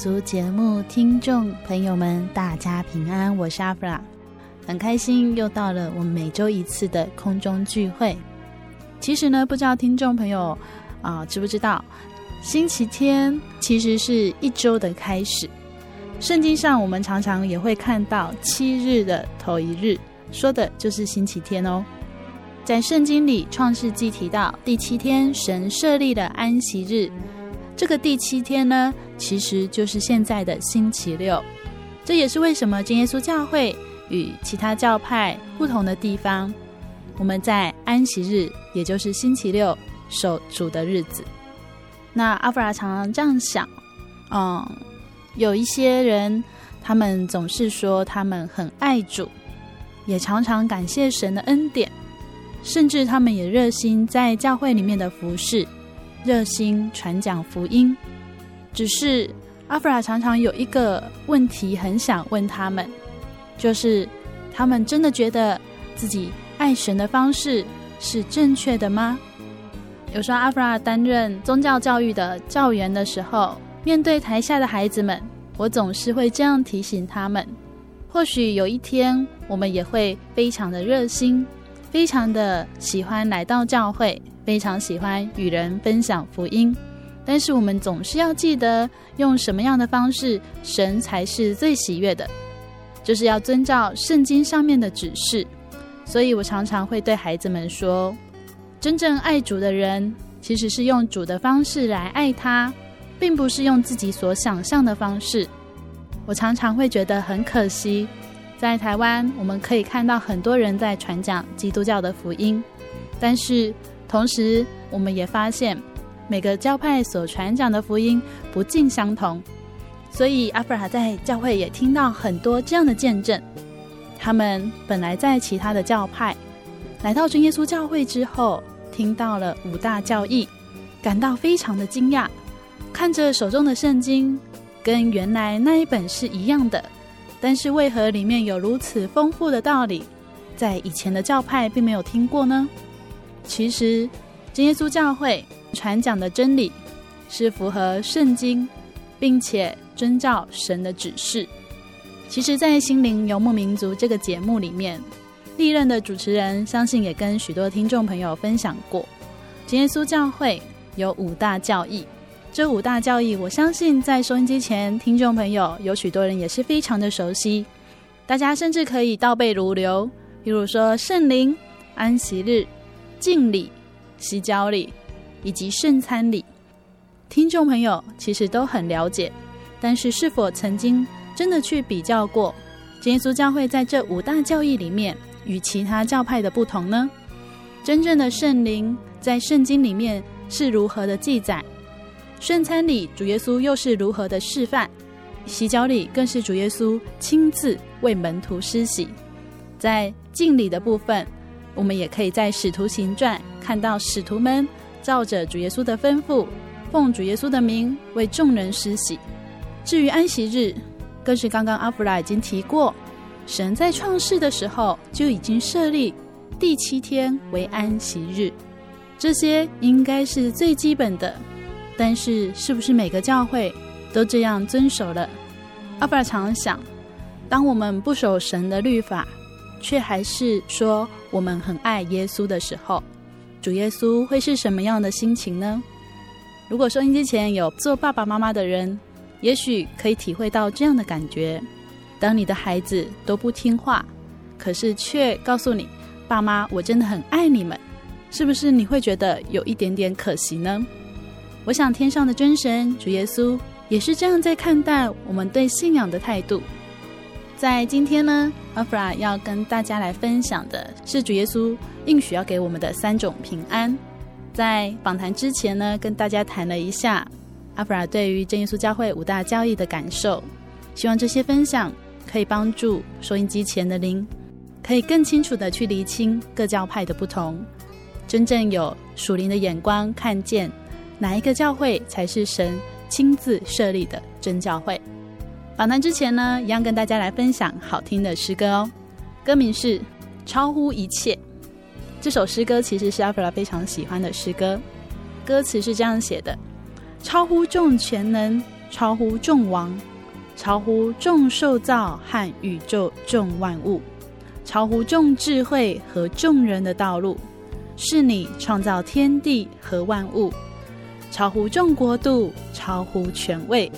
足节目听众朋友们，大家平安，我是阿弗拉，很开心又到了我们每周一次的空中聚会。其实呢，不知道听众朋友啊、知不知道，星期天其实是一周的开始。圣经上我们常常也会看到七日的头一日，说的就是星期天哦。在圣经里，《创世纪》提到第七天，神设立的安息日。这个第七天呢，其实就是现在的星期六。这也是为什么真耶稣教会与其他教派不同的地方，我们在安息日，也就是星期六守主的日子。那阿弗拉常常这样想，嗯，有一些人，他们总是说他们很爱主，也常常感谢神的恩典。甚至他们也热心在教会里面的服侍，热心传讲福音。只是阿弗拉常常有一个问题很想问他们，就是他们真的觉得自己爱神的方式是正确的吗？有时候阿弗拉担任宗教教育的教员的时候，面对台下的孩子们，我总是会这样提醒他们：或许有一天我们也会非常的热心。非常的喜欢来到教会，非常喜欢与人分享福音，但是我们总是要记得用什么样的方式，神才是最喜悦的，就是要遵照圣经上面的指示。所以我常常会对孩子们说，真正爱主的人，其实是用主的方式来爱他，并不是用自己所想象的方式。我常常会觉得很可惜。在台湾，我们可以看到很多人在传讲基督教的福音，但是同时，我们也发现每个教派所传讲的福音不尽相同。所以，阿弗拉在教会也听到很多这样的见证：他们本来在其他的教派，来到真耶稣教会之后，听到了五大教义，感到非常的惊讶，看着手中的圣经，跟原来那一本是一样的。但是为何里面有如此丰富的道理，在以前的教派并没有听过呢？其实，真耶稣教会传讲的真理是符合圣经，并且遵照神的指示。其实，在《心灵游牧民族》这个节目里面，历任的主持人相信也跟许多听众朋友分享过，真耶稣教会有五大教义。这五大教义，我相信在收音机前听众朋友有许多人也是非常的熟悉，大家甚至可以倒背如流。比如说圣灵、安息日、敬礼、洗脚礼以及圣餐礼，听众朋友其实都很了解。但是是否曾经真的去比较过，耶稣教会在这五大教义里面与其他教派的不同呢？真正的圣灵在圣经里面是如何的记载？圣餐礼，主耶稣又是如何的示范？洗脚礼更是主耶稣亲自为门徒施洗。在敬礼的部分，我们也可以在使徒行传看到使徒们照着主耶稣的吩咐，奉主耶稣的名为众人施洗。至于安息日，更是刚刚阿弗拉已经提过，神在创世的时候就已经设立第七天为安息日。这些应该是最基本的，但是是不是每个教会都这样遵守了？阿弗拉常想，当我们不守神的律法，却还是说我们很爱耶稣的时候，主耶稣会是什么样的心情呢？如果收音机前有做爸爸妈妈的人，也许可以体会到这样的感觉：当你的孩子都不听话，可是却告诉你“爸妈，我真的很爱你们”，是不是你会觉得有一点点可惜呢？我想天上的真神主耶稣也是这样在看待我们对信仰的态度。在今天呢，阿弗拉要跟大家来分享的是主耶稣应许要给我们的三种平安。在访谈之前呢，跟大家谈了一下阿弗拉对于真耶稣教会五大教义的感受，希望这些分享可以帮助收音机前的您，可以更清楚地去厘清各教派的不同，真正有属灵的眼光，看见哪一个教会才是神亲自设立的真教会。访谈之前呢，一样跟大家来分享好听的诗歌哦。歌名是《超乎一切》。这首诗歌其实是阿弗拉非常喜欢的诗歌。歌词是这样写的：超乎众全能，超乎众王，超乎众受造和宇宙众万物，超乎众智慧和众人的道路，是你创造天地和万物，超乎众国度，超乎权位。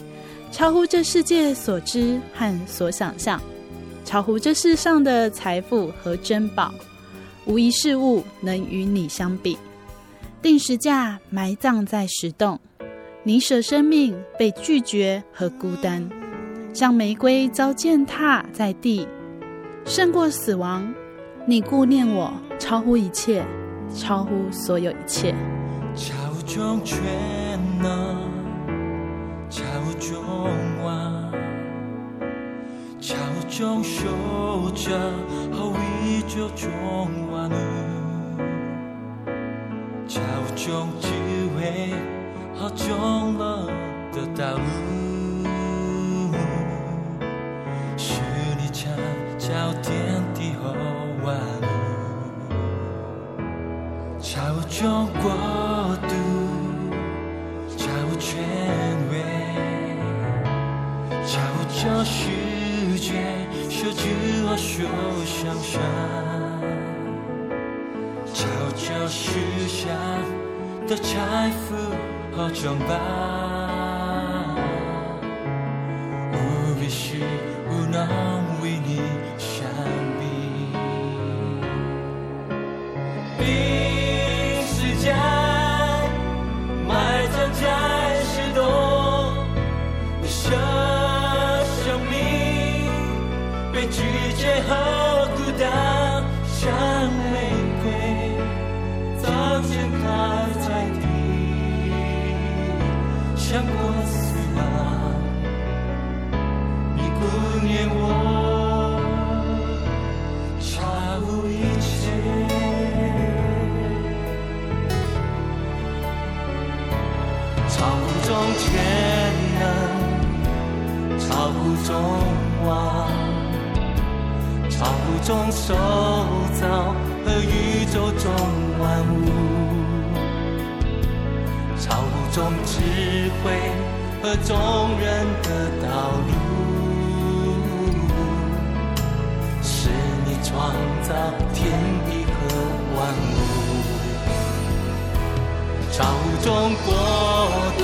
超乎这世界所知和所想象，超乎这世上的财富和珍宝，无一事物能与你相比。定时架埋葬在石洞，你舍生命被拒绝和孤单，像玫瑰遭践踏在地，胜过死亡。你顾念我，超乎一切，超乎所有一切。超中全能。超众王，超众受造和宇宙众万物，超众智慧和众人的道路，就像山悄悄许下的财富和装扮。超乎众受造和宇宙中万物，超乎众智慧和众人的道路，是你创造天地和万物，超乎众国度，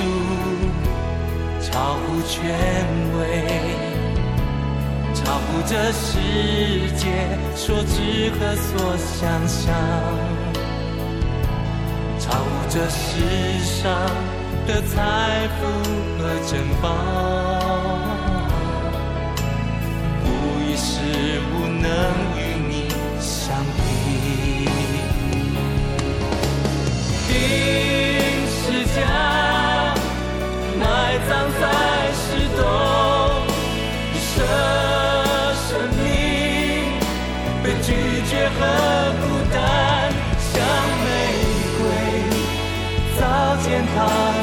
超乎权威。超乎这世界所知和所想象，超乎这世上的财富和珍宝，无一事物能与你相比。定是家埋葬在单，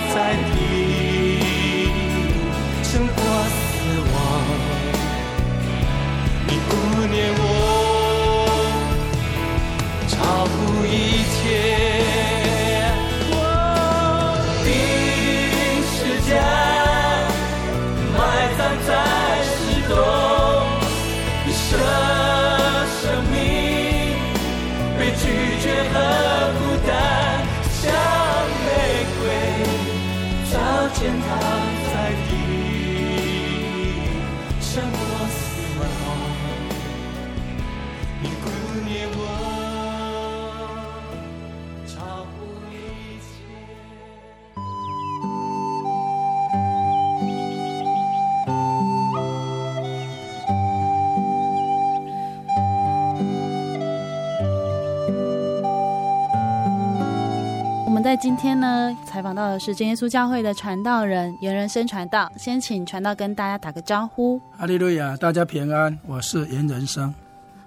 在今天呢，采访到的是真耶稣教会的传道人颜人生传道，先请传道跟大家打个招呼。阿利路亚，大家平安，我是颜人生。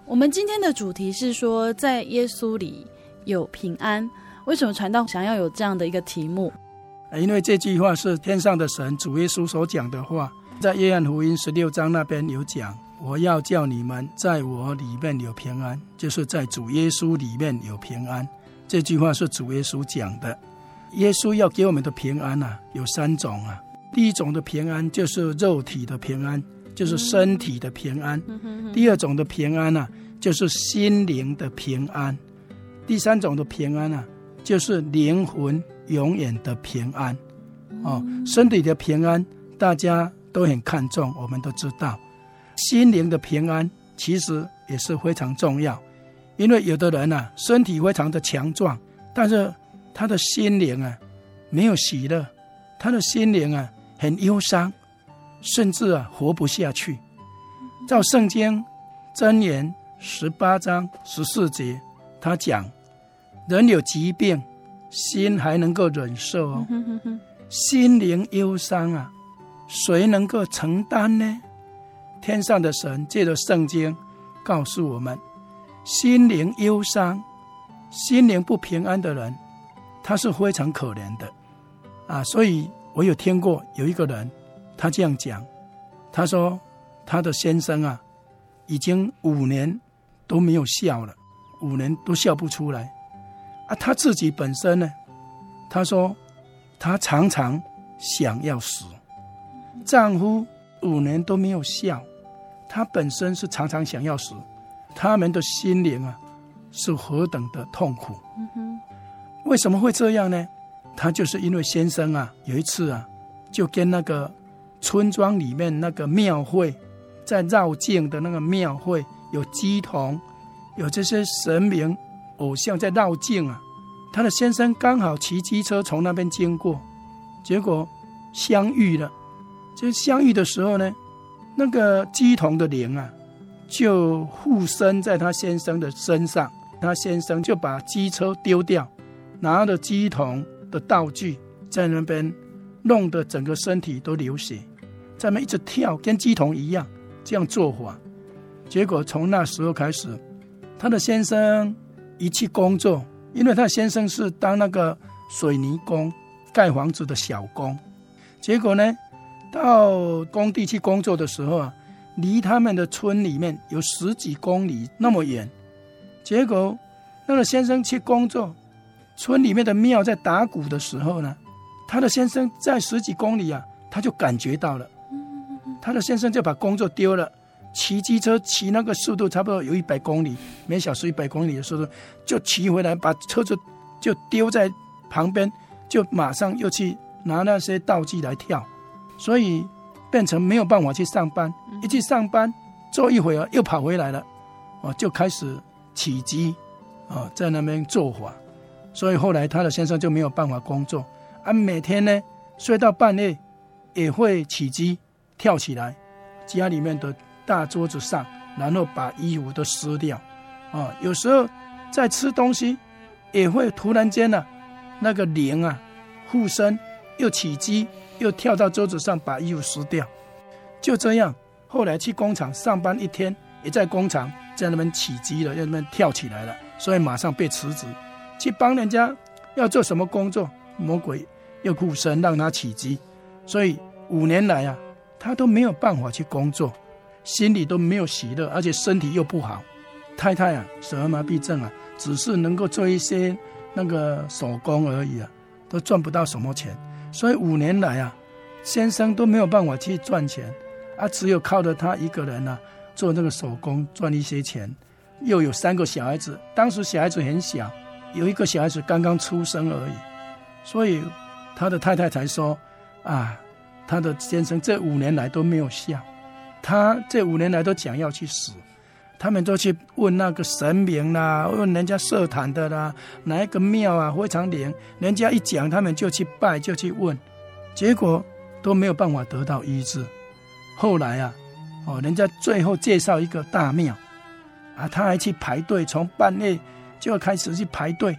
我们今天的主题是说，在耶稣里有平安。为什么传道想要有这样的一个题目？因为这句话是天上的神主耶稣所讲的话，在约翰福音十六章那边有讲：“我要叫你们在我里面有平安，就是在主耶稣里面有平安。”这句话是主耶稣讲的。耶稣要给我们的平安啊，有三种啊。第一种的平安就是肉体的平安，就是身体的平安；第二种的平安呢、啊，就是心灵的平安；第三种的平安呢、啊，就是灵魂永远的平安。哦，身体的平安大家都很看重，我们都知道。心灵的平安其实也是非常重要。因为有的人啊，身体非常的强壮，但是他的心灵啊，没有喜乐，他的心灵啊很忧伤，甚至啊活不下去。照圣经箴言十八章十四节，他讲，人有疾病，心还能够忍受哦，心灵忧伤啊，谁能够承担呢？天上的神借着圣经告诉我们。心灵忧伤、心灵不平安的人，他是非常可怜的啊！所以我有听过有一个人，他这样讲，他说他的先生啊，已经五年都没有笑了，五年都笑不出来啊！他自己本身呢，他说他常常想要死，丈夫五年都没有笑，他本身是常常想要死。他们的心灵啊，是何等的痛苦。为什么会这样呢？他就是因为先生啊，有一次啊，就跟那个村庄里面那个庙会，在绕境的那个庙会，有乩童，有这些神明偶像在绕境啊。他的先生刚好骑机车从那边经过，结果相遇了。就相遇的时候呢，那个乩童的灵啊。就附身在他先生的身上，他先生就把机车丢掉，拿着机童的道具在那边弄得整个身体都流血，在那边一直跳，跟乩童一样这样做法。结果从那时候开始，他的先生一去工作，因为他先生是当那个水泥工，盖房子的小工。结果呢，到工地去工作的时候啊。离他们的村里面有十几公里那么远，结果那个先生去工作，村里面的庙在打鼓的时候呢，他的先生在十几公里啊，他就感觉到了，他的先生就把工作丢了，骑机车骑那个速度差不多有一百公里每小时一百公里的速度，就骑回来把车子就丢在旁边，就马上又去拿那些道具来跳，所以。变成没有办法去上班，一去上班坐一会儿又跑回来了，哦，就开始起乩，哦，在那边做法，所以后来他的先生就没有办法工作，啊，每天呢睡到半夜也会起乩跳起来，家里面的大桌子上，然后把衣服都撕掉，啊，有时候在吃东西也会突然间呢，那个灵啊附身又起乩。又跳到桌子上把衣服撕掉，就这样。后来去工厂上班一天，也在工厂在那边起鸡了，在那边跳起来了，所以马上被辞职。去帮人家要做什么工作，魔鬼又附身让他起鸡，所以五年来啊，他都没有办法去工作，心里都没有喜乐，而且身体又不好。太太啊，小儿麻痹症啊，只是能够做一些那个手工而已啊，都赚不到什么钱。所以五年来啊，先生都没有办法去赚钱，啊，只有靠着他一个人呢、做那个手工赚一些钱。又有三个小孩子，当时小孩子很小，有一个小孩子刚刚出生而已，所以他的太太才说啊，他的先生这五年来都没有笑，他这五年来都讲要去死。他们都去问那个神明啦，问人家社坛的啦，哪一个庙啊非常灵，人家一讲，他们就去拜，就去问，结果都没有办法得到医治。后来啊，哦，人家最后介绍一个大庙，啊，他还去排队，从半夜就要开始去排队。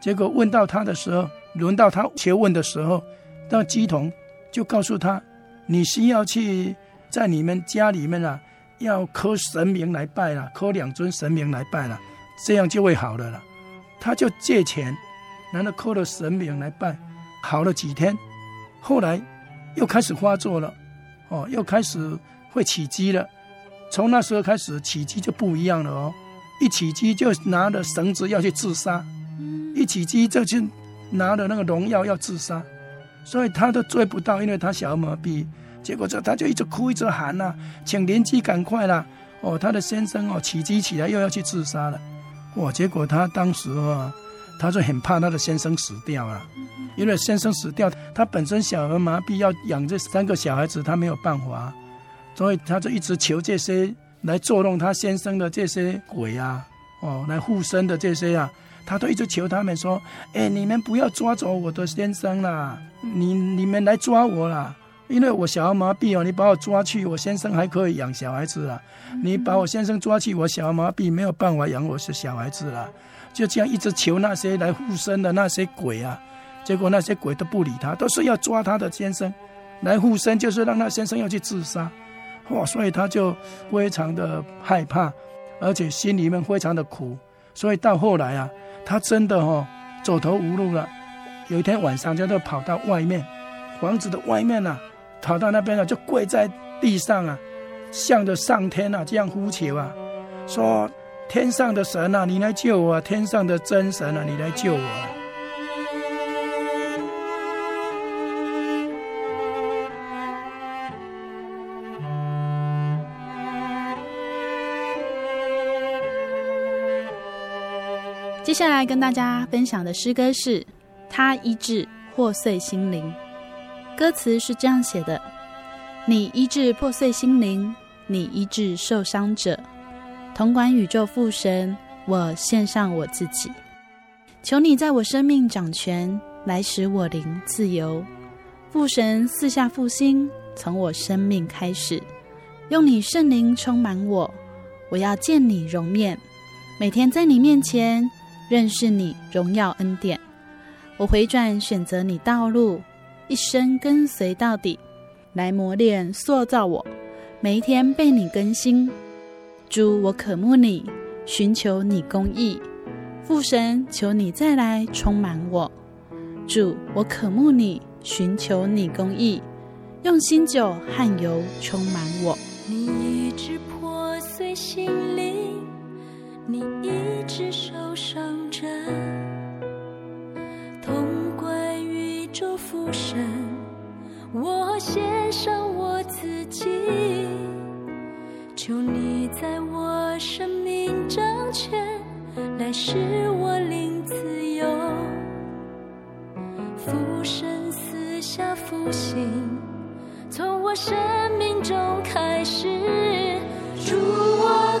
结果问到他的时候，轮到他求问的时候，那乩童就告诉他：“你需要去在你们家里面啊，要磕神明来拜了，磕两尊神明来拜了，这样就会好了了。”他就借钱，然后磕了神明来拜，好了几天，后来又开始发作了，哦，又开始会起乩了。从那时候开始，起乩就不一样了哦。一起乩就拿着绳子要去自杀，一起乩就去拿着那个农药要自杀，所以他都追不到，因为他小儿麻痹。结果这他就一直哭一直喊呐、啊，请邻居赶快啦！哦，他的先生哦起乩起来又要去自杀了，哇！结果他当时啊，他就很怕他的先生死掉了，因为先生死掉，他本身小儿麻痹要养这三个小孩子，他没有办法，所以他就一直求这些。来作弄他先生的这些鬼啊，哦，来附身的这些啊，他都一直求他们说：“哎，你们不要抓走我的先生啦，你你们来抓我啦，因为我小儿麻痹哦，你把我抓去，我先生还可以养小孩子啊。你把我先生抓去，我小儿麻痹没有办法养我是小孩子了。就这样一直求那些来附身的那些鬼啊，结果那些鬼都不理他，都是要抓他的先生来附身，就是让他先生要去自杀。”哇！所以他就非常的害怕，而且心里面非常的苦。所以到后来啊，他真的哦走投无路了。有一天晚上，他就跑到外面房子的外面啊，跑到那边啊，就跪在地上啊，向着上天啊这样呼求啊，说：“天上的神啊，你来救我啊！天上的真神啊，你来救我啊！”接下来跟大家分享的诗歌是《他医治破碎心灵》，歌词是这样写的：你医治破碎心灵，你医治受伤者，统管宇宙父神，我献上我自己，求你在我生命掌权，来使我灵自由。父神四下复兴，从我生命开始，用你圣灵充满我，我要见你容面，每天在你面前。认识你荣耀恩典，我回转选择你道路，一生跟随到底，来磨练塑造我，每一天被你更新。主，我渴慕你，寻求你公义，父神，求你再来充满我。主，我渴慕你，寻求你公义，用新酒和油充满我。你一直破碎心灵，你一直受伤。着管宇宙父神，我献上我自己，求你在我生命掌权，来使我灵自由。父神赐下复兴，从我生命中开始，主我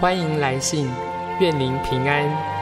欢迎来信，愿您平安。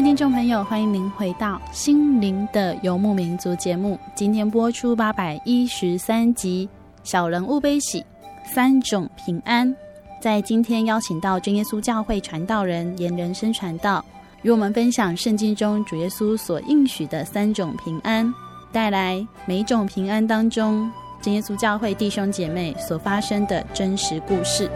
听众朋友，欢迎您回到《心灵的游牧民族》节目。今天播出八百一十三集《小人物悲喜三种平安》。在今天邀请到真耶稣教会传道人严仁生传道，与我们分享圣经中主耶稣所应许的三种平安，带来每一种平安当中真耶稣教会弟兄姐妹所发生的真实故事。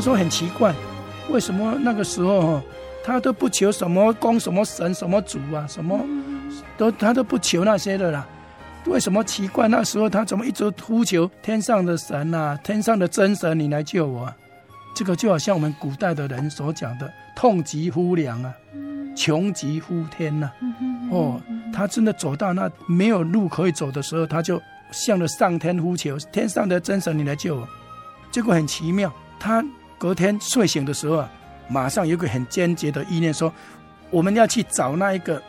他说很奇怪，为什么那个时候哈，他都不求什么公什么神什么主啊，什么都他都不求那些的啦。为什么奇怪？那时候他怎么一直呼求天上的神啊，天上的真神，你来救我啊？这个就好像我们古代的人所讲的“痛极呼凉啊，穷极呼天”呐。哦，他真的走到那没有路可以走的时候，他就向着上天呼求：“天上的真神，你来救我。”结果很奇妙，他。隔天睡醒的时候啊，马上有个很坚决的意念，说我们要去找那一个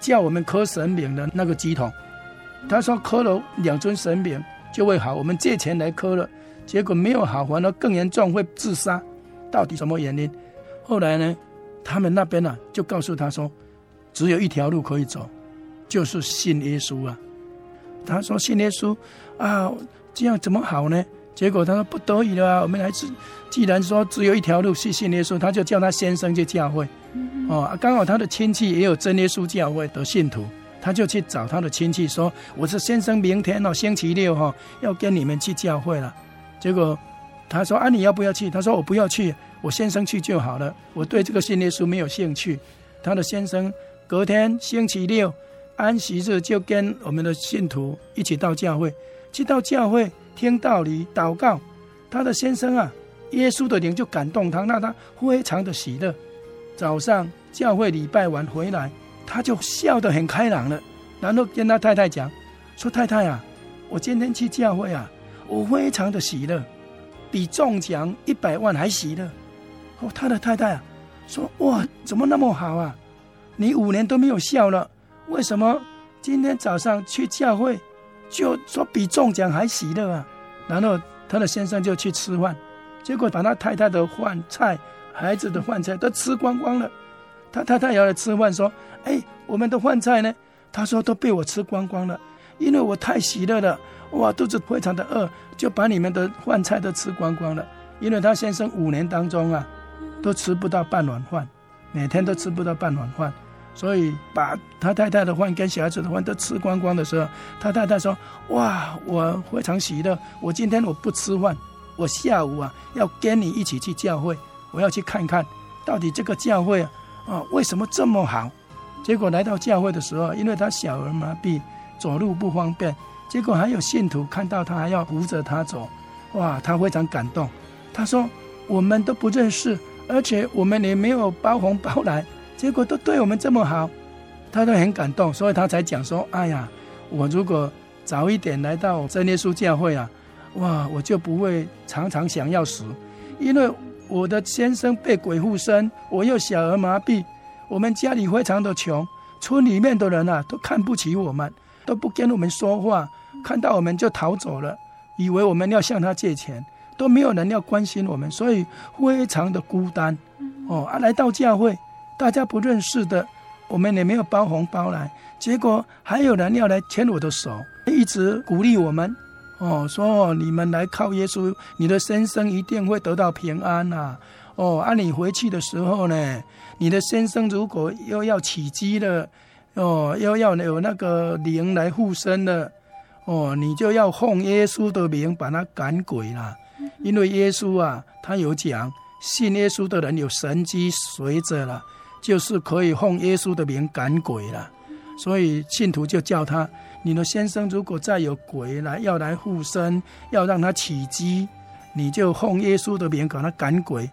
叫我们磕神明的那个乩童。他说磕了两尊神明就会好，我们借钱来磕了，结果没有好，反而更严重，会自杀。到底什么原因？后来呢，他们那边呢、啊、就告诉他说，只有一条路可以走，就是信耶稣啊。他说信耶稣啊，这样怎么好呢？结果他说不得已了啊，我们还是既然说只有一条路去信耶稣，他就叫他先生去教会，哦，刚好他的亲戚也有真耶稣教会的信徒，他就去找他的亲戚说：“我是先生，明天哦星期六哈要跟你们去教会了。”结果他说：“啊，你要不要去？”他说：“我不要去，我先生去就好了，我对这个信耶稣没有兴趣。”他的先生隔天星期六安息日就跟我们的信徒一起到教会，去到教会。听道理、祷告，他的先生啊，耶稣的灵就感动他，让他非常的喜乐。早上教会礼拜完回来，他就笑得很开朗了。然后跟他太太讲说：“太太啊，我今天去教会啊，我非常的喜乐，比中奖一百万还喜乐。”哦，他的太太啊说：“哇，怎么那么好啊？你五年都没有笑了，为什么今天早上去教会？”就说比中奖还喜乐啊！然后他的先生就去吃饭，结果把他太太的饭菜、孩子的饭菜都吃光光了。他太太要来吃饭，说：“哎，我们的饭菜呢？”他说：“都被我吃光光了，因为我太喜乐了，哇，肚子非常的饿，就把你们的饭菜都吃光光了。因为他先生五年当中啊，都吃不到半碗饭，每天都吃不到半碗饭。”所以把他太太的饭跟小孩子的饭都吃光光的时候，他太太说：“哇，我非常喜乐。我今天我不吃饭，我下午啊要跟你一起去教会，我要去看看到底这个教会啊，啊为什么这么好？结果来到教会的时候，因为他小儿麻痹，走路不方便，结果还有信徒看到他，还要扶着他走，哇，他非常感动。他说：“我们都不认识，而且我们也没有包红包来，结果都对我们这么好。”他都很感动，所以他才讲说：“哎呀，我如果早一点来到真耶稣教会啊，哇，我就不会常常想要死，因为我的先生被鬼附身，我又小儿麻痹，我们家里非常的穷，村里面的人啊都看不起我们，都不跟我们说话，看到我们就逃走了，以为我们要向他借钱，都没有人要关心我们，所以非常的孤单。哦，啊，来到教会，大家不认识的。”我们也没有包红包来，结果还有人要来牵我的手，一直鼓励我们，哦，说你们来靠耶稣，你的先生一定会得到平安呐、啊，哦，啊，你回去的时候呢，你的先生如果又要起乩了，哦，又要有那个灵来附身了，哦，你就要奉耶稣的名把他赶鬼了，因为耶稣啊，他有讲，信耶稣的人有神机随着了。就是可以奉耶稣的名赶鬼了，所以信徒就叫他：你的先生如果再有鬼来要来附身，要让他起乩，你就奉耶稣的名给他赶鬼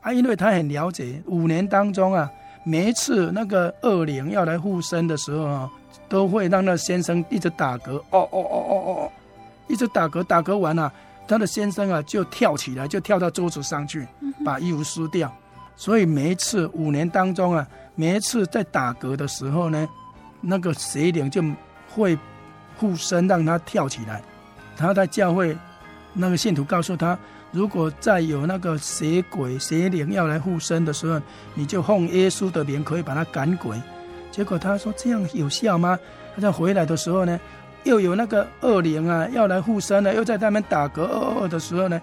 啊！因为他很了解，五年当中啊，每一次那个恶灵要来附身的时候啊，都会让那先生一直打嗝，哦哦哦哦哦，一直打嗝，打嗝完了，啊，他的先生啊就跳起来，就跳到桌子上去，把衣服撕掉。所以每一次五年当中啊，每一次在打嗝的时候呢，那个邪灵就会附身让他跳起来。他在教会，那个信徒告诉他，如果再有那个邪鬼邪灵要来附身的时候，你就奉耶稣的名可以把他赶鬼。结果他说这样有效吗？他在回来的时候呢，又有那个恶灵啊要来附身了，又在他们打嗝哦哦的时候呢。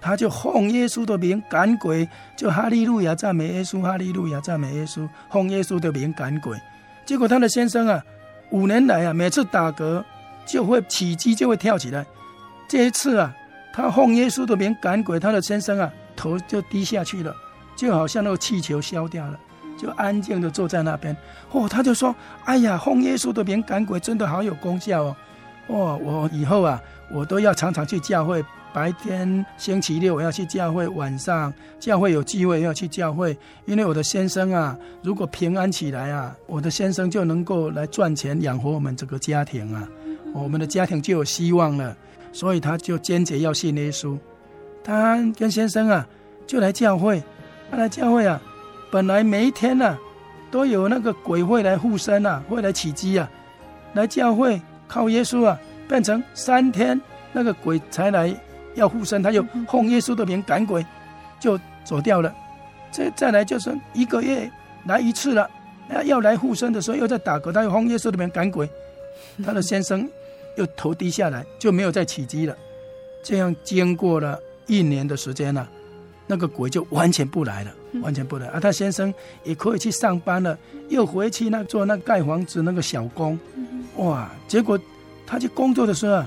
他就奉耶稣的名赶鬼，就哈利路亚赞美耶稣，哈利路亚赞美耶稣，奉耶稣的名赶鬼。结果他的先生啊，五年来啊，每次打嗝就会起鸡，就会跳起来。这一次啊，他奉耶稣的名赶鬼，他的先生啊，头就低下去了，就好像那个气球消掉了，就安静的坐在那边。哦，他就说：“哎呀，奉耶稣的名赶鬼真的好有功效哦！哦，我以后啊，我都要常常去教会。”白天星期六我要去教会，晚上教会有聚会要去教会，因为我的先生啊，如果平安起来啊，我的先生就能够来赚钱养活我们这个家庭啊，我们的家庭就有希望了，所以他就坚决要信耶稣。他跟先生啊就来教会，他来教会啊，本来每一天啊都有那个鬼会来附身啊，会来起乩啊，来教会靠耶稣啊，变成三天那个鬼才来。要附身，他就奉耶稣的名赶鬼，就走掉了。再再来就是一个月来一次了。要来附身的时候又在打嗝，他又奉耶稣的名赶鬼。他的先生又头低下来，就没有再起机了。这样经过了一年的时间了，那个鬼就完全不来了，完全不来。而他先生也可以去上班了，又回去那做那盖房子那个小工。哇！结果他去工作的时候。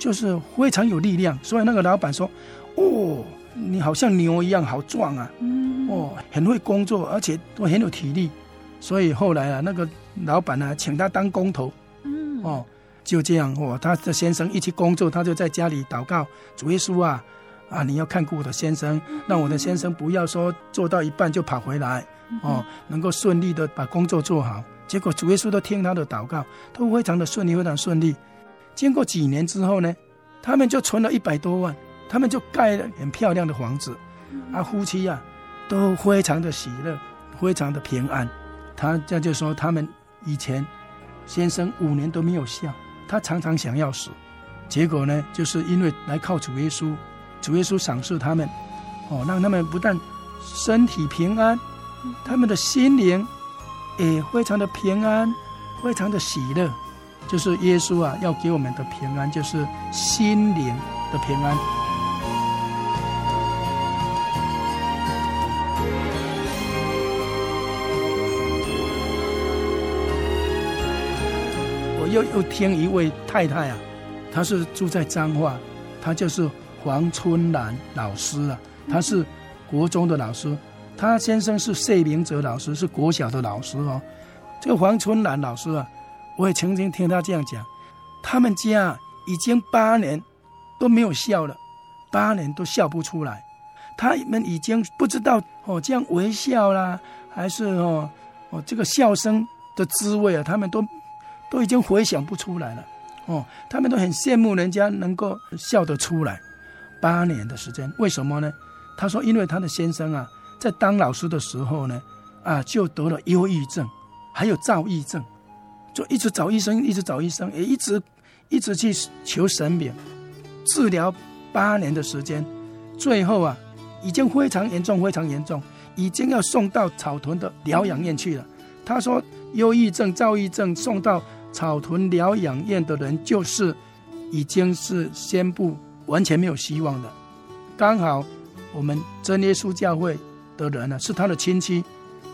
就是非常有力量，所以那个老板说：“哦，你好像牛一样好壮啊，哦，很会工作，而且都很有体力。”所以后来啊，那个老板呢、啊，请他当工头，哦，就这样哦，他的先生一起工作，他就在家里祷告主耶稣啊，啊，你要看顾我的先生，让我的先生不要说做到一半就跑回来，哦，能够顺利的把工作做好。结果主耶稣都听他的祷告，都非常的顺利，非常顺利。经过几年之后呢，他们就存了一百多万，他们就盖了很漂亮的房子，啊，夫妻啊都非常的喜乐，非常的平安。他这就说他们以前先生五年都没有笑，他常常想要死，结果呢，就是因为来靠主耶稣，主耶稣赏赐他们，哦，让他们不但身体平安，他们的心灵也非常的平安，非常的喜乐。就是耶稣啊，要给我们的平安，就是心灵的平安。我又又听一位太太啊，她是住在彰化，她就是黄春兰老师啊，她是国中的老师，她先生是谢明哲老师，是国小的老师哦。这个黄春兰老师啊。我也曾经听他这样讲，他们家已经八年都没有笑了，八年都笑不出来。他们已经不知道哦，这样微笑啦，还是哦哦这个笑声的滋味啊，他们都都已经回想不出来了。哦，他们都很羡慕人家能够笑得出来。八年的时间，为什么呢？他说，因为他的先生啊，在当老师的时候呢，啊，就得了忧郁症，还有躁郁症，就一直找医生，一直找医生，也一直一直去求神明治疗八年的时间，最后啊。已经非常严重，非常严重，已经要送到草屯的疗养院去了。他说，忧郁症、躁郁症送到草屯疗养院的人，就是已经是宣布完全没有希望的。刚好我们真耶稣教会的人呢，是他的亲戚，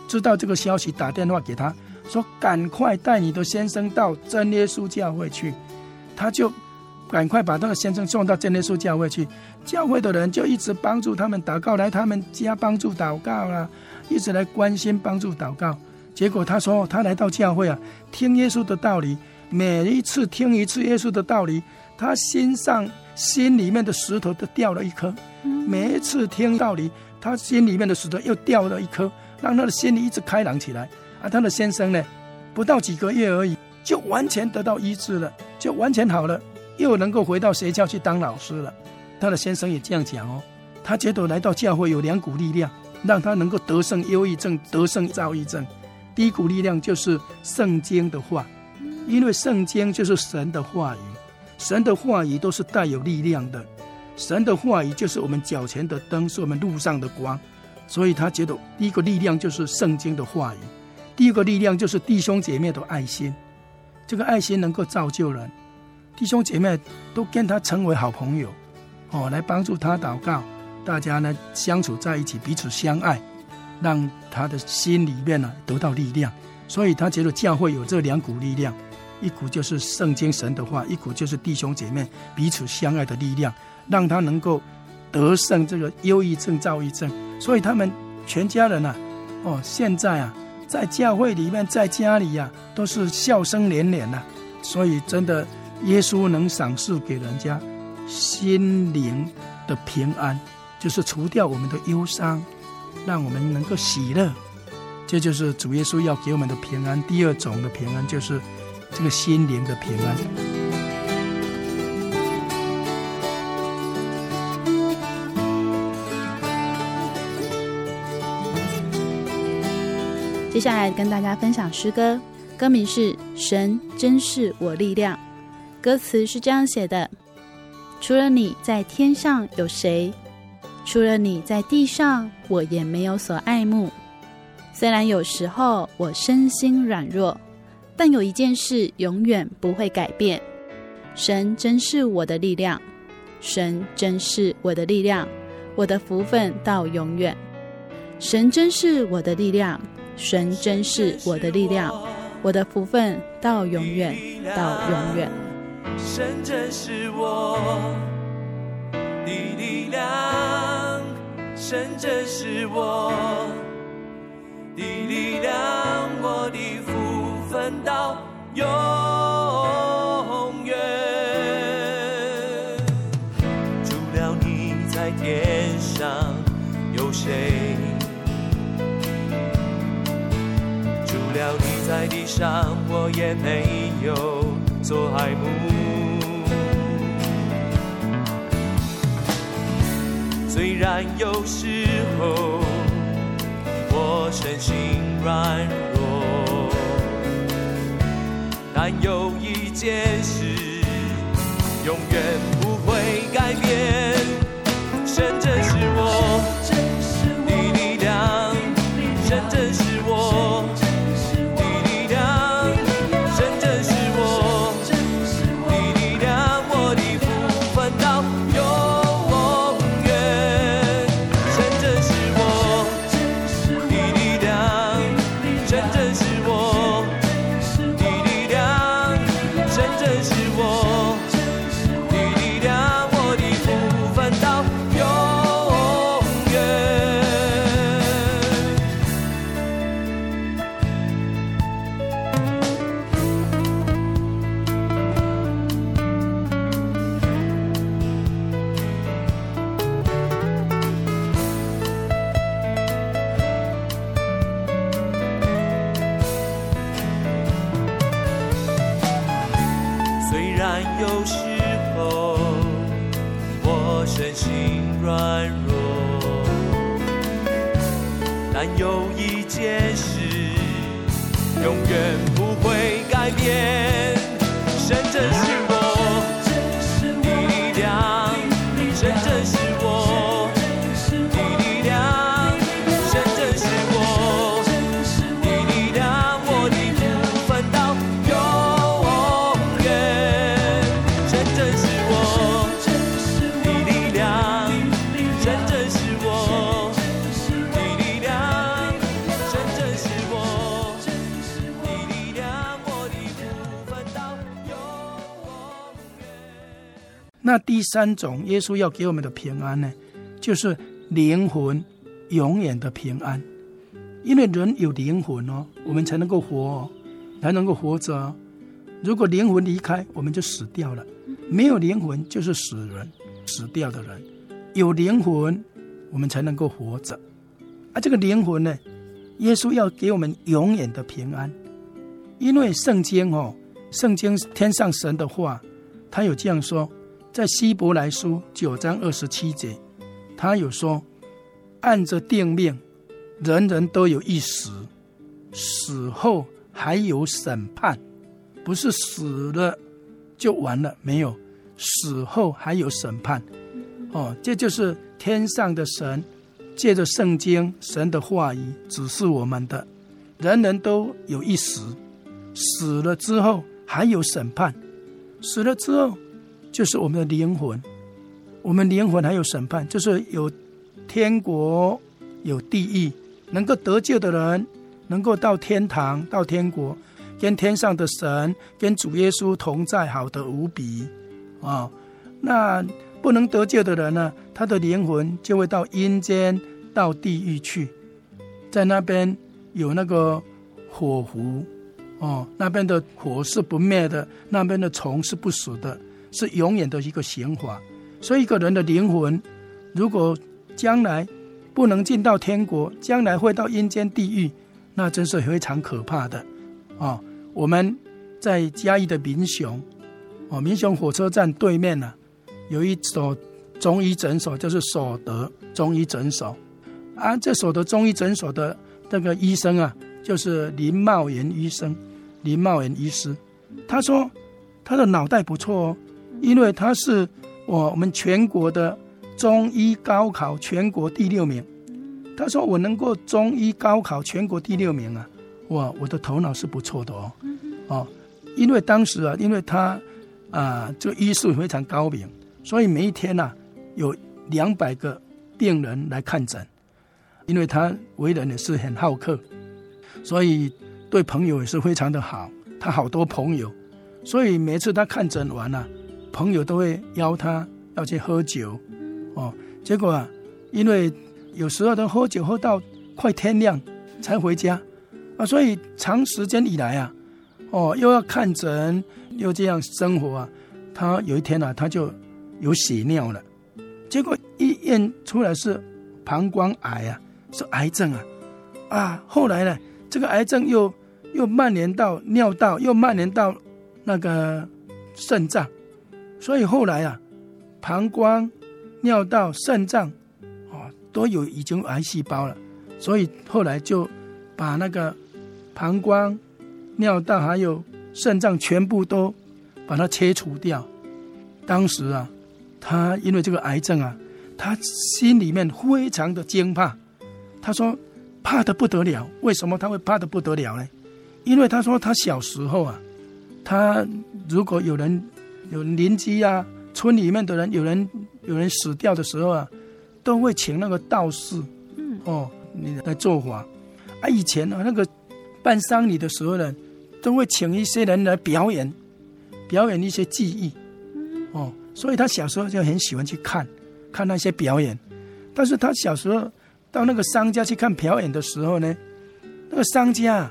知道这个消息，打电话给他说：“赶快带你的先生到真耶稣教会去。”他就。赶快把那个先生送到真耶稣教会去，教会的人就一直帮助他们祷告，来他们家帮助祷告啦，一直来关心帮助祷告。结果他说他来到教会啊，听耶稣的道理，每一次听一次耶稣的道理，他心上心里面的石头都掉了一颗。每一次听道理，他心里面的石头又掉了一颗，让他的心里一直开朗起来。而他的先生呢，不到几个月而已，就完全得到医治了，就完全好了。又能够回到学校去当老师了，他的先生也这样讲哦。他觉得来到教会有两股力量，让他能够得胜忧郁症，得胜躁郁症。第一股力量就是圣经的话，因为圣经就是神的话语，神的话语都是带有力量的。神的话语就是我们脚前的灯，是我们路上的光。所以他觉得第一个力量就是圣经的话语，第二个力量就是弟兄姐妹的爱心。这个爱心能够造就人。弟兄姐妹都跟他成为好朋友，哦，来帮助他祷告，大家呢相处在一起，彼此相爱，让他的心里面呢得到力量。所以他觉得教会有这两股力量，一股就是圣经神的话，一股就是弟兄姐妹彼此相爱的力量，让他能够得胜这个忧郁症、躁郁症。所以他们全家人啊，哦，现在啊，在教会里面，在家里呀、都是笑声连连呐。所以真的。耶稣能赏赐给人家心灵的平安，就是除掉我们的忧伤，让我们能够喜乐。这就是主耶稣要给我们的平安。第二种的平安就是这个心灵的平安。接下来跟大家分享诗歌，歌名是《神真是我力量》。歌词是这样写的：除了你在天上有谁？除了你在地上，我也没有所爱慕。虽然有时候我身心软弱，但有一件事永远不会改变：神真是我的力量，神真是我的力量，我的福分到永远。神真是我的力量，神真是我的力量，我的福分到永远，到永远。神真是我的力量，神真是我的力量，我的福分到永上，我也没有做爱慕。虽然有时候我身心软弱，但有一件事永远不会改变，神真那第三种，耶稣要给我们的平安呢，就是灵魂永远的平安。因为人有灵魂哦，我们才能够活哦，才能够活着。如果灵魂离开，我们就死掉了。没有灵魂就是死人，死掉的人。有灵魂，我们才能够活着。啊，这个灵魂呢，耶稣要给我们永远的平安。因为圣经哦，圣经天上神的话，他有这样说。在希伯来书九章二十七节，他有说：“按着定命，人人都有一死，死后还有审判，不是死了就完了，没有，死后还有审判。”哦，这就是天上的神借着圣经神的话语指示我们的：人人都有一死，死了之后还有审判，死了之后。就是我们的灵魂，我们灵魂还有审判，就是有天国、有地狱，能够得救的人，能够到天堂、到天国，跟天上的神、跟主耶稣同在，好的无比啊！那不能得救的人呢？他的灵魂就会到阴间、到地狱去，在那边有那个火湖哦，那边的火是不灭的，那边的虫是不死的。是永远的一个刑罚，所以一个人的灵魂，如果将来不能进到天国，将来会到阴间地狱，那真是非常可怕的啊！我们在嘉义的民雄，哦，民雄火车站对面呢，有一所中医诊所，就是所德中医诊所啊。这所德中医诊所的那个医生啊，就是林茂元医生，林茂元医师，他说他的脑袋不错哦。因为他是我们全国的中医高考全国第六名，他说我能够中医高考全国第六名啊，哇，我的头脑是不错的哦，哦，因为当时啊，因为他啊，这个医术非常高明，所以每一天呐、啊，有两百个病人来看诊，因为他为人也是很好客，所以对朋友也是非常的好，他好多朋友，所以每次他看诊完了、啊。朋友都会邀他要去喝酒，哦，结果啊，因为有时候都喝酒喝到快天亮才回家，啊，所以长时间以来啊，哦，又要看诊，又这样生活啊，他有一天啊，他就有血尿了，结果一验出来是膀胱癌啊，是癌症啊，啊，后来呢，这个癌症又又蔓延到尿道，又蔓延到那个肾脏。所以后来啊，膀胱、尿道、肾脏，哦，都有已经癌细胞了。所以后来就把那个膀胱、尿道还有肾脏全部都把它切除掉。当时啊，他因为这个癌症啊，他心里面非常的惊怕。他说怕的不得了。为什么他会怕的不得了呢？因为他说他小时候啊，他如果有人。有邻居啊，村里面的人，有人有人死掉的时候啊，都会请那个道士，嗯，哦，你来做法。啊，以前啊，那个办丧礼的时候呢，都会请一些人来表演，表演一些技艺，哦，所以他小时候就很喜欢去看，看那些表演。但是他小时候到那个商家去看表演的时候呢，那个商家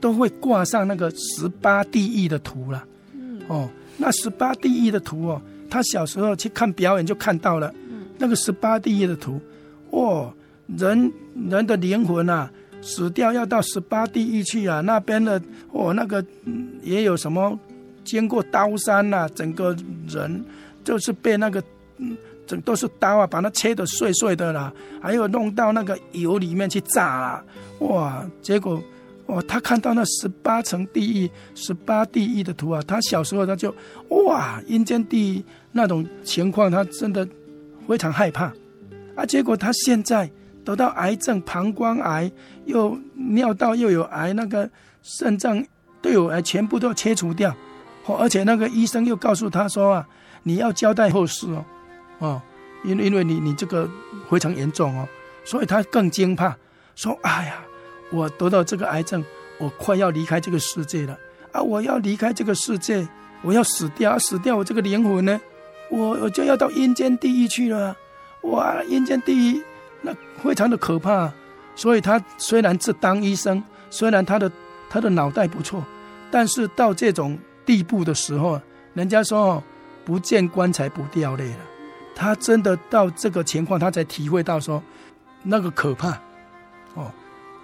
都会挂上那个十八地狱的图了，哦。那十八地狱的图哦，他小时候去看表演就看到了，那个十八地狱的图，哦，人人的灵魂啊，死掉要到十八地狱去啊，那边的哦，那个也有什么经过刀山呐、啊，整个人就是被那个嗯，整都是刀啊，把它切的碎碎的啦，还有弄到那个油里面去炸啦，哇！结果哦，他看到那十八层地狱、十八地狱的图啊，他小时候他就哇，阴间地狱那种情况，他真的非常害怕啊。结果他现在得到癌症，膀胱癌又尿道又有癌，那个肾脏都有癌，全部都要切除掉。而且那个医生又告诉他说啊，你要交代后事哦，哦，因因为你你这个非常严重哦，所以他更惊怕，说哎呀，我得到这个癌症，我快要离开这个世界了啊！我要离开这个世界，我要死掉，死掉，我这个灵魂呢，我我就要到阴间地狱去了，哇，阴间地狱那非常的可怕，所以他虽然是当医生，虽然他的他的脑袋不错，但是到这种。地步的时候，人家说“不见棺材不掉泪”了。他真的到这个情况，他才体会到说那个可怕。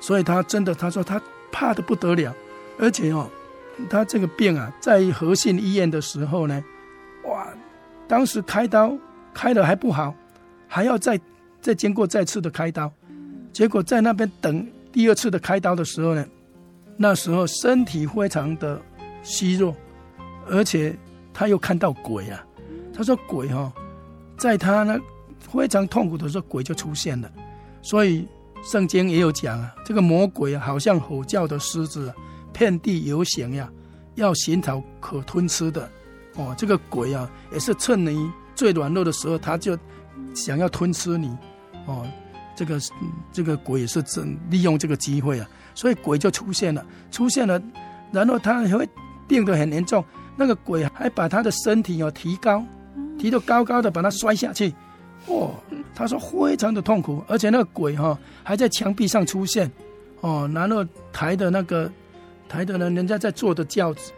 所以他真的，他说他怕的不得了。而且哦，他这个病啊，在和信医院的时候呢，哇，当时开刀开的还不好，还要再再经过再次的开刀。结果在那边等第二次的开刀的时候呢，那时候身体非常的虚弱。而且他又看到鬼啊！他说鬼哈、哦，在他那非常痛苦的时候，鬼就出现了。所以圣经也有讲啊，这个魔鬼啊，好像吼叫的狮子，遍地游行呀，要寻找可吞吃的。哦，这个鬼啊，也是趁你最软弱的时候，他就想要吞吃你。哦，这个这个鬼也是正利用这个机会啊，所以鬼就出现了，出现了，然后他还会病得很严重。那个鬼还把他的身体哦提高，提得高高的，把他摔下去，哦，他说非常的痛苦，而且那个鬼哈还在墙壁上出现，哦，然后抬的那个抬的呢，人家在坐的轿子，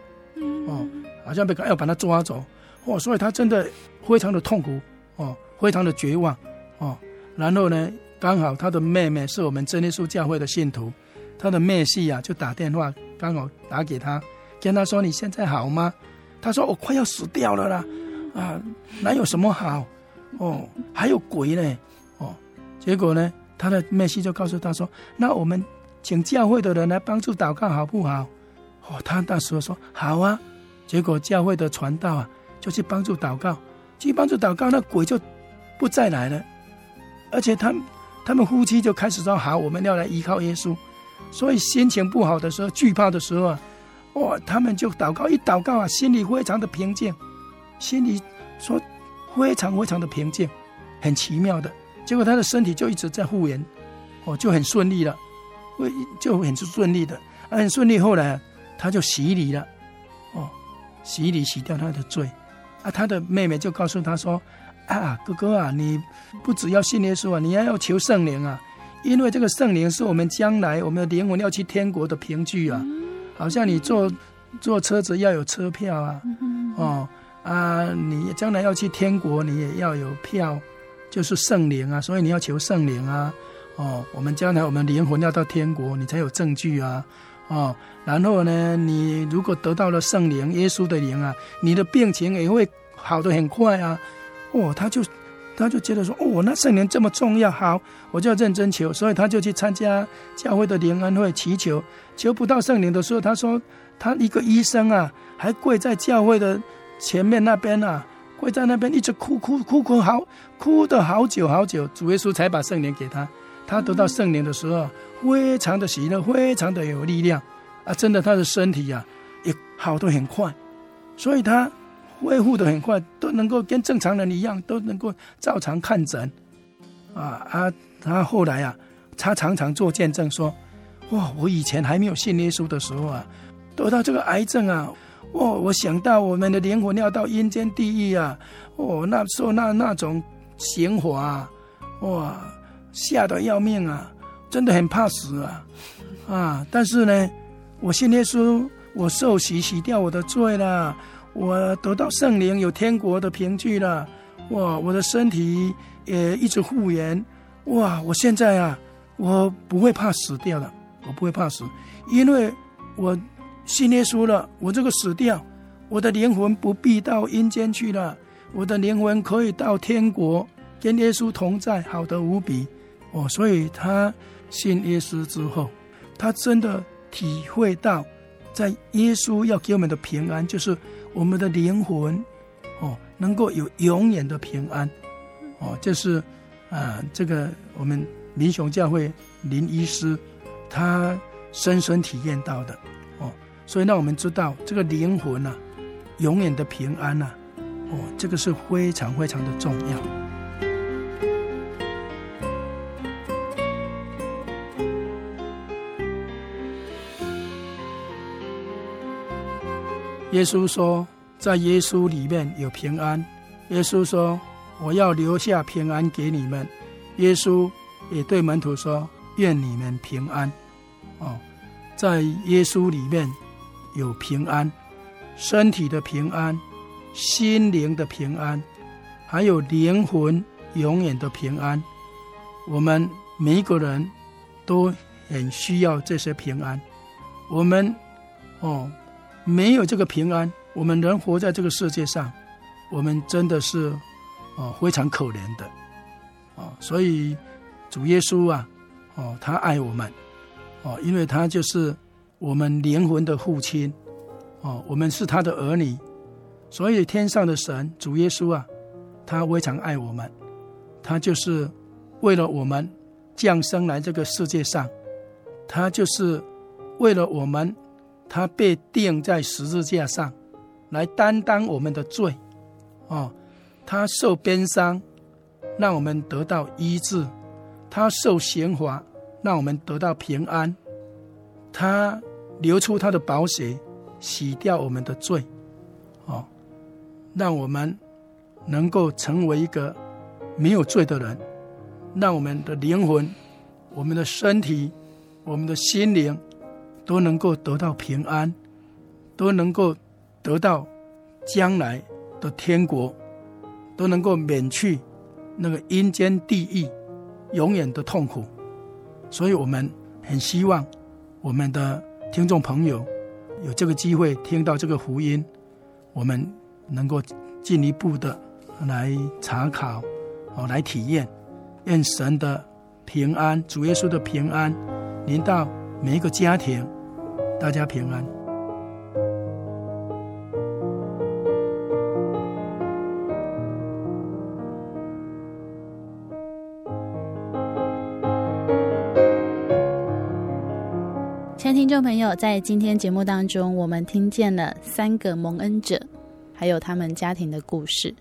哦，好像被要把他抓走，哦，所以他真的非常的痛苦，哦，非常的绝望，哦，然后呢，刚好他的妹妹是我们真耶稣教会的信徒，他的妹婿啊就打电话，刚好打给他，跟他说你现在好吗？他说：“我快要死掉了啦，啊，哪有什么好？哦，还有鬼呢，哦，结果呢，他的妹婿就告诉他说：‘那我们请教会的人来帮助祷告，好不好？’哦，他那时候说：‘好啊。’结果教会的传道啊，就去帮助祷告，去帮助祷告，那鬼就不再来了。而且他们他们夫妻就开始说：‘好，我们要来依靠耶稣。’所以心情不好的时候，惧怕的时候啊。”哇！他们就祷告，一祷告啊，心里非常的平静，心里说非常非常的平静，很奇妙的。结果他的身体就一直在复原，哦，就很顺利了，会就很顺利的，很顺利。后来他就洗礼了，哦，洗礼洗掉他的罪。啊，他的妹妹就告诉他说：“啊，哥哥啊，你不只要信耶稣啊，你还要求圣灵啊，因为这个圣灵是我们将来我们的灵魂要去天国的凭据啊。”好像你坐坐车子要有车票啊，哦啊，你将来要去天国，你也要有票，就是圣灵啊，所以你要求圣灵啊，哦，我们将来我们灵魂要到天国，你才有证据啊，哦，然后呢，你如果得到了圣灵，耶稣的灵啊，你的病情也会好得很快啊，哦，他就。他就觉得说，哦，那圣灵这么重要，好，我就要认真求，所以他就去参加教会的灵恩会祈求，求不到圣灵的时候，他说他一个医生啊，还跪在教会的前面那边啊，跪在那边一直哭哭哭哭好，哭的好久好久，主耶稣才把圣灵给他。他得到圣灵的时候，非常的喜乐，非常的有力量啊，真的他的身体啊也好的很快，所以他。恢复的很快，都能够跟正常人一样，都能够照常看诊，啊啊！他后来啊，他常常做见证说：“哇，我以前还没有信耶稣的时候啊，得到这个癌症啊，哦！我想到我们的灵魂要到阴间地狱啊，哦，那时候那那种刑罚啊，哇，吓得要命啊，真的很怕死啊，啊！但是呢，我信耶稣，我受洗洗掉我的罪了。”我得到圣灵，有天国的凭据了，哇！我的身体也一直复原，哇！我现在啊，我不会怕死掉了，我不会怕死，因为我信耶稣了。我这个死掉，我的灵魂不必到阴间去了，我的灵魂可以到天国，跟耶稣同在，好的无比。哦，所以他信耶稣之后，他真的体会到，在耶稣要给我们的平安，就是我们的灵魂，哦，能够有永远的平安。哦，这是啊、这个我们民雄教会林医师他深深体验到的。所以让我们知道这个灵魂啊。永远的平安呢、啊，哦，这个是非常非常的重要。耶稣说，在耶稣里面有平安。耶稣说，我要留下平安给你们。耶稣也对门徒说，愿你们平安。哦，在耶稣里面有平安。身体的平安，心灵的平安，还有灵魂永远的平安。我们每一个人都很需要这些平安。我们哦，没有这个平安，我们人活在这个世界上，我们真的是哦非常可怜的哦。所以主耶稣啊，哦，他爱我们哦，因为他就是我们灵魂的父亲。哦，我们是他的儿女，所以天上的神主耶稣啊，他非常爱我们，他就是为了我们降生来这个世界上，他就是为了我们，他被钉在十字架上，来担当我们的罪，哦，他受鞭伤，让我们得到医治；他受刑罚，让我们得到平安；他流出他的宝血。洗掉我们的罪，哦，让我们能够成为一个没有罪的人，让我们的灵魂、我们的身体、我们的心灵都能够得到平安，都能够得到将来的天国，都能够免去那个阴间地狱永远的痛苦。所以我们很希望我们的听众朋友。有这个机会听到这个福音，我们能够进一步的来查考，哦，来体验，愿神的平安，主耶稣的平安，临到每一个家庭，大家平安。众朋友，在今天节目当中，我们听见了三个蒙恩者，还有他们家庭的故事：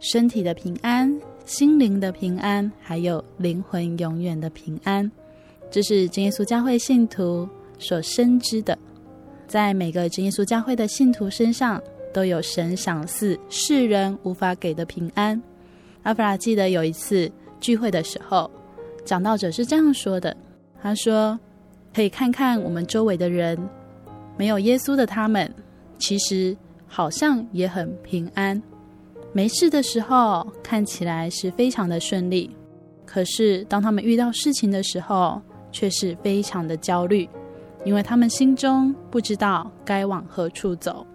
身体的平安、心灵的平安，还有灵魂永远的平安。这是真耶稣教会信徒所深知的。在每个真耶稣教会的信徒身上，都有神赏赐世人无法给的平安。阿弗拉记得有一次聚会的时候，讲道者是这样说的：“他说。”可以看看我们周围的人，没有耶稣的他们，其实好像也很平安。没事的时候看起来是非常的顺利，可是当他们遇到事情的时候，却是非常的焦虑，因为他们心中不知道该往何处走。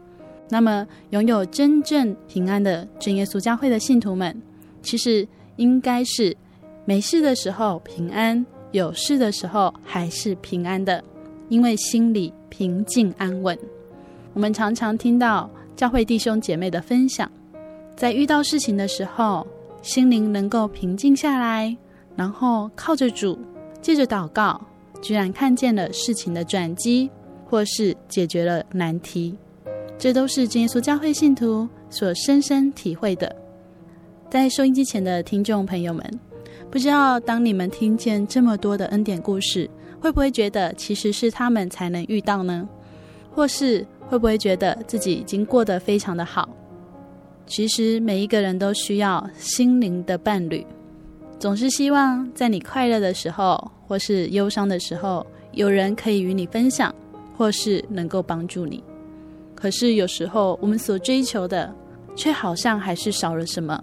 那么，拥有真正平安的正耶稣教会的信徒们，其实应该是没事的时候平安。有事的时候还是平安的，因为心里平静安稳。我们常常听到教会弟兄姐妹的分享，在遇到事情的时候，心灵能够平静下来，然后靠着主，借着祷告，居然看见了事情的转机，或是解决了难题。这都是耶稣教会信徒所深深体会的。在收音机前的听众朋友们。不知道当你们听见这么多的恩典故事，会不会觉得其实是他们才能遇到呢？或是会不会觉得自己已经过得非常的好？其实每一个人都需要心灵的伴侣，总是希望在你快乐的时候，或是忧伤的时候，有人可以与你分享，或是能够帮助你。可是有时候我们所追求的，却好像还是少了什么。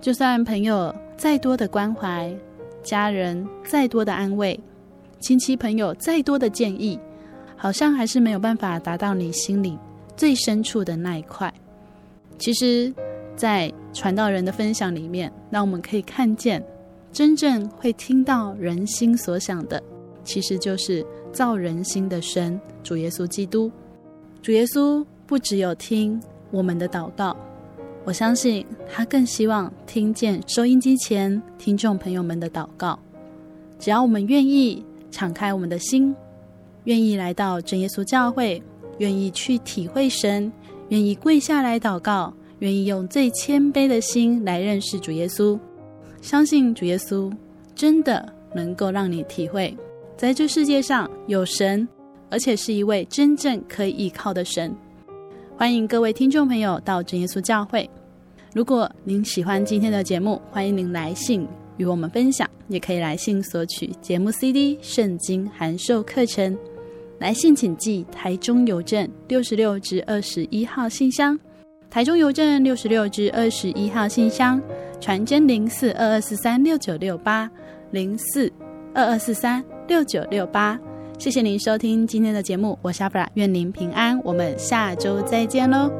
就算朋友再多的关怀，家人再多的安慰，亲戚朋友再多的建议，好像还是没有办法达到你心里最深处的那一块。其实，在传道人的分享里面，让我们可以看见，真正会听到人心所想的，其实就是造人心的神主耶稣基督。主耶稣不只有听我们的祷告，我相信他更希望听见收音机前听众朋友们的祷告。只要我们愿意敞开我们的心，愿意来到真耶稣教会，愿意去体会神，愿意跪下来祷告，愿意用最谦卑的心来认识主耶稣，相信主耶稣真的能够让你体会，在这世界上有神，而且是一位真正可以依靠的神。欢迎各位听众朋友到真耶稣教会。如果您喜欢今天的节目，欢迎您来信与我们分享，也可以来信索取节目 CD、圣经函授课程。来信请寄台中邮政六十六至二十一号信箱，台中邮政六十六至二十一号信箱，传真零四二二四三六九六八零四二二四三六九六八。谢谢您收听今天的节目，我是阿弗拉，愿您平安，我们下周再见喽。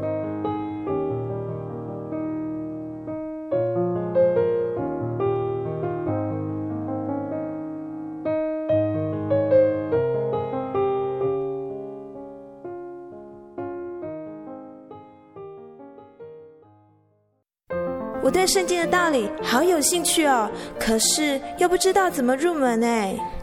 我对圣经的道理好有兴趣哦，可是又不知道怎么入门哎。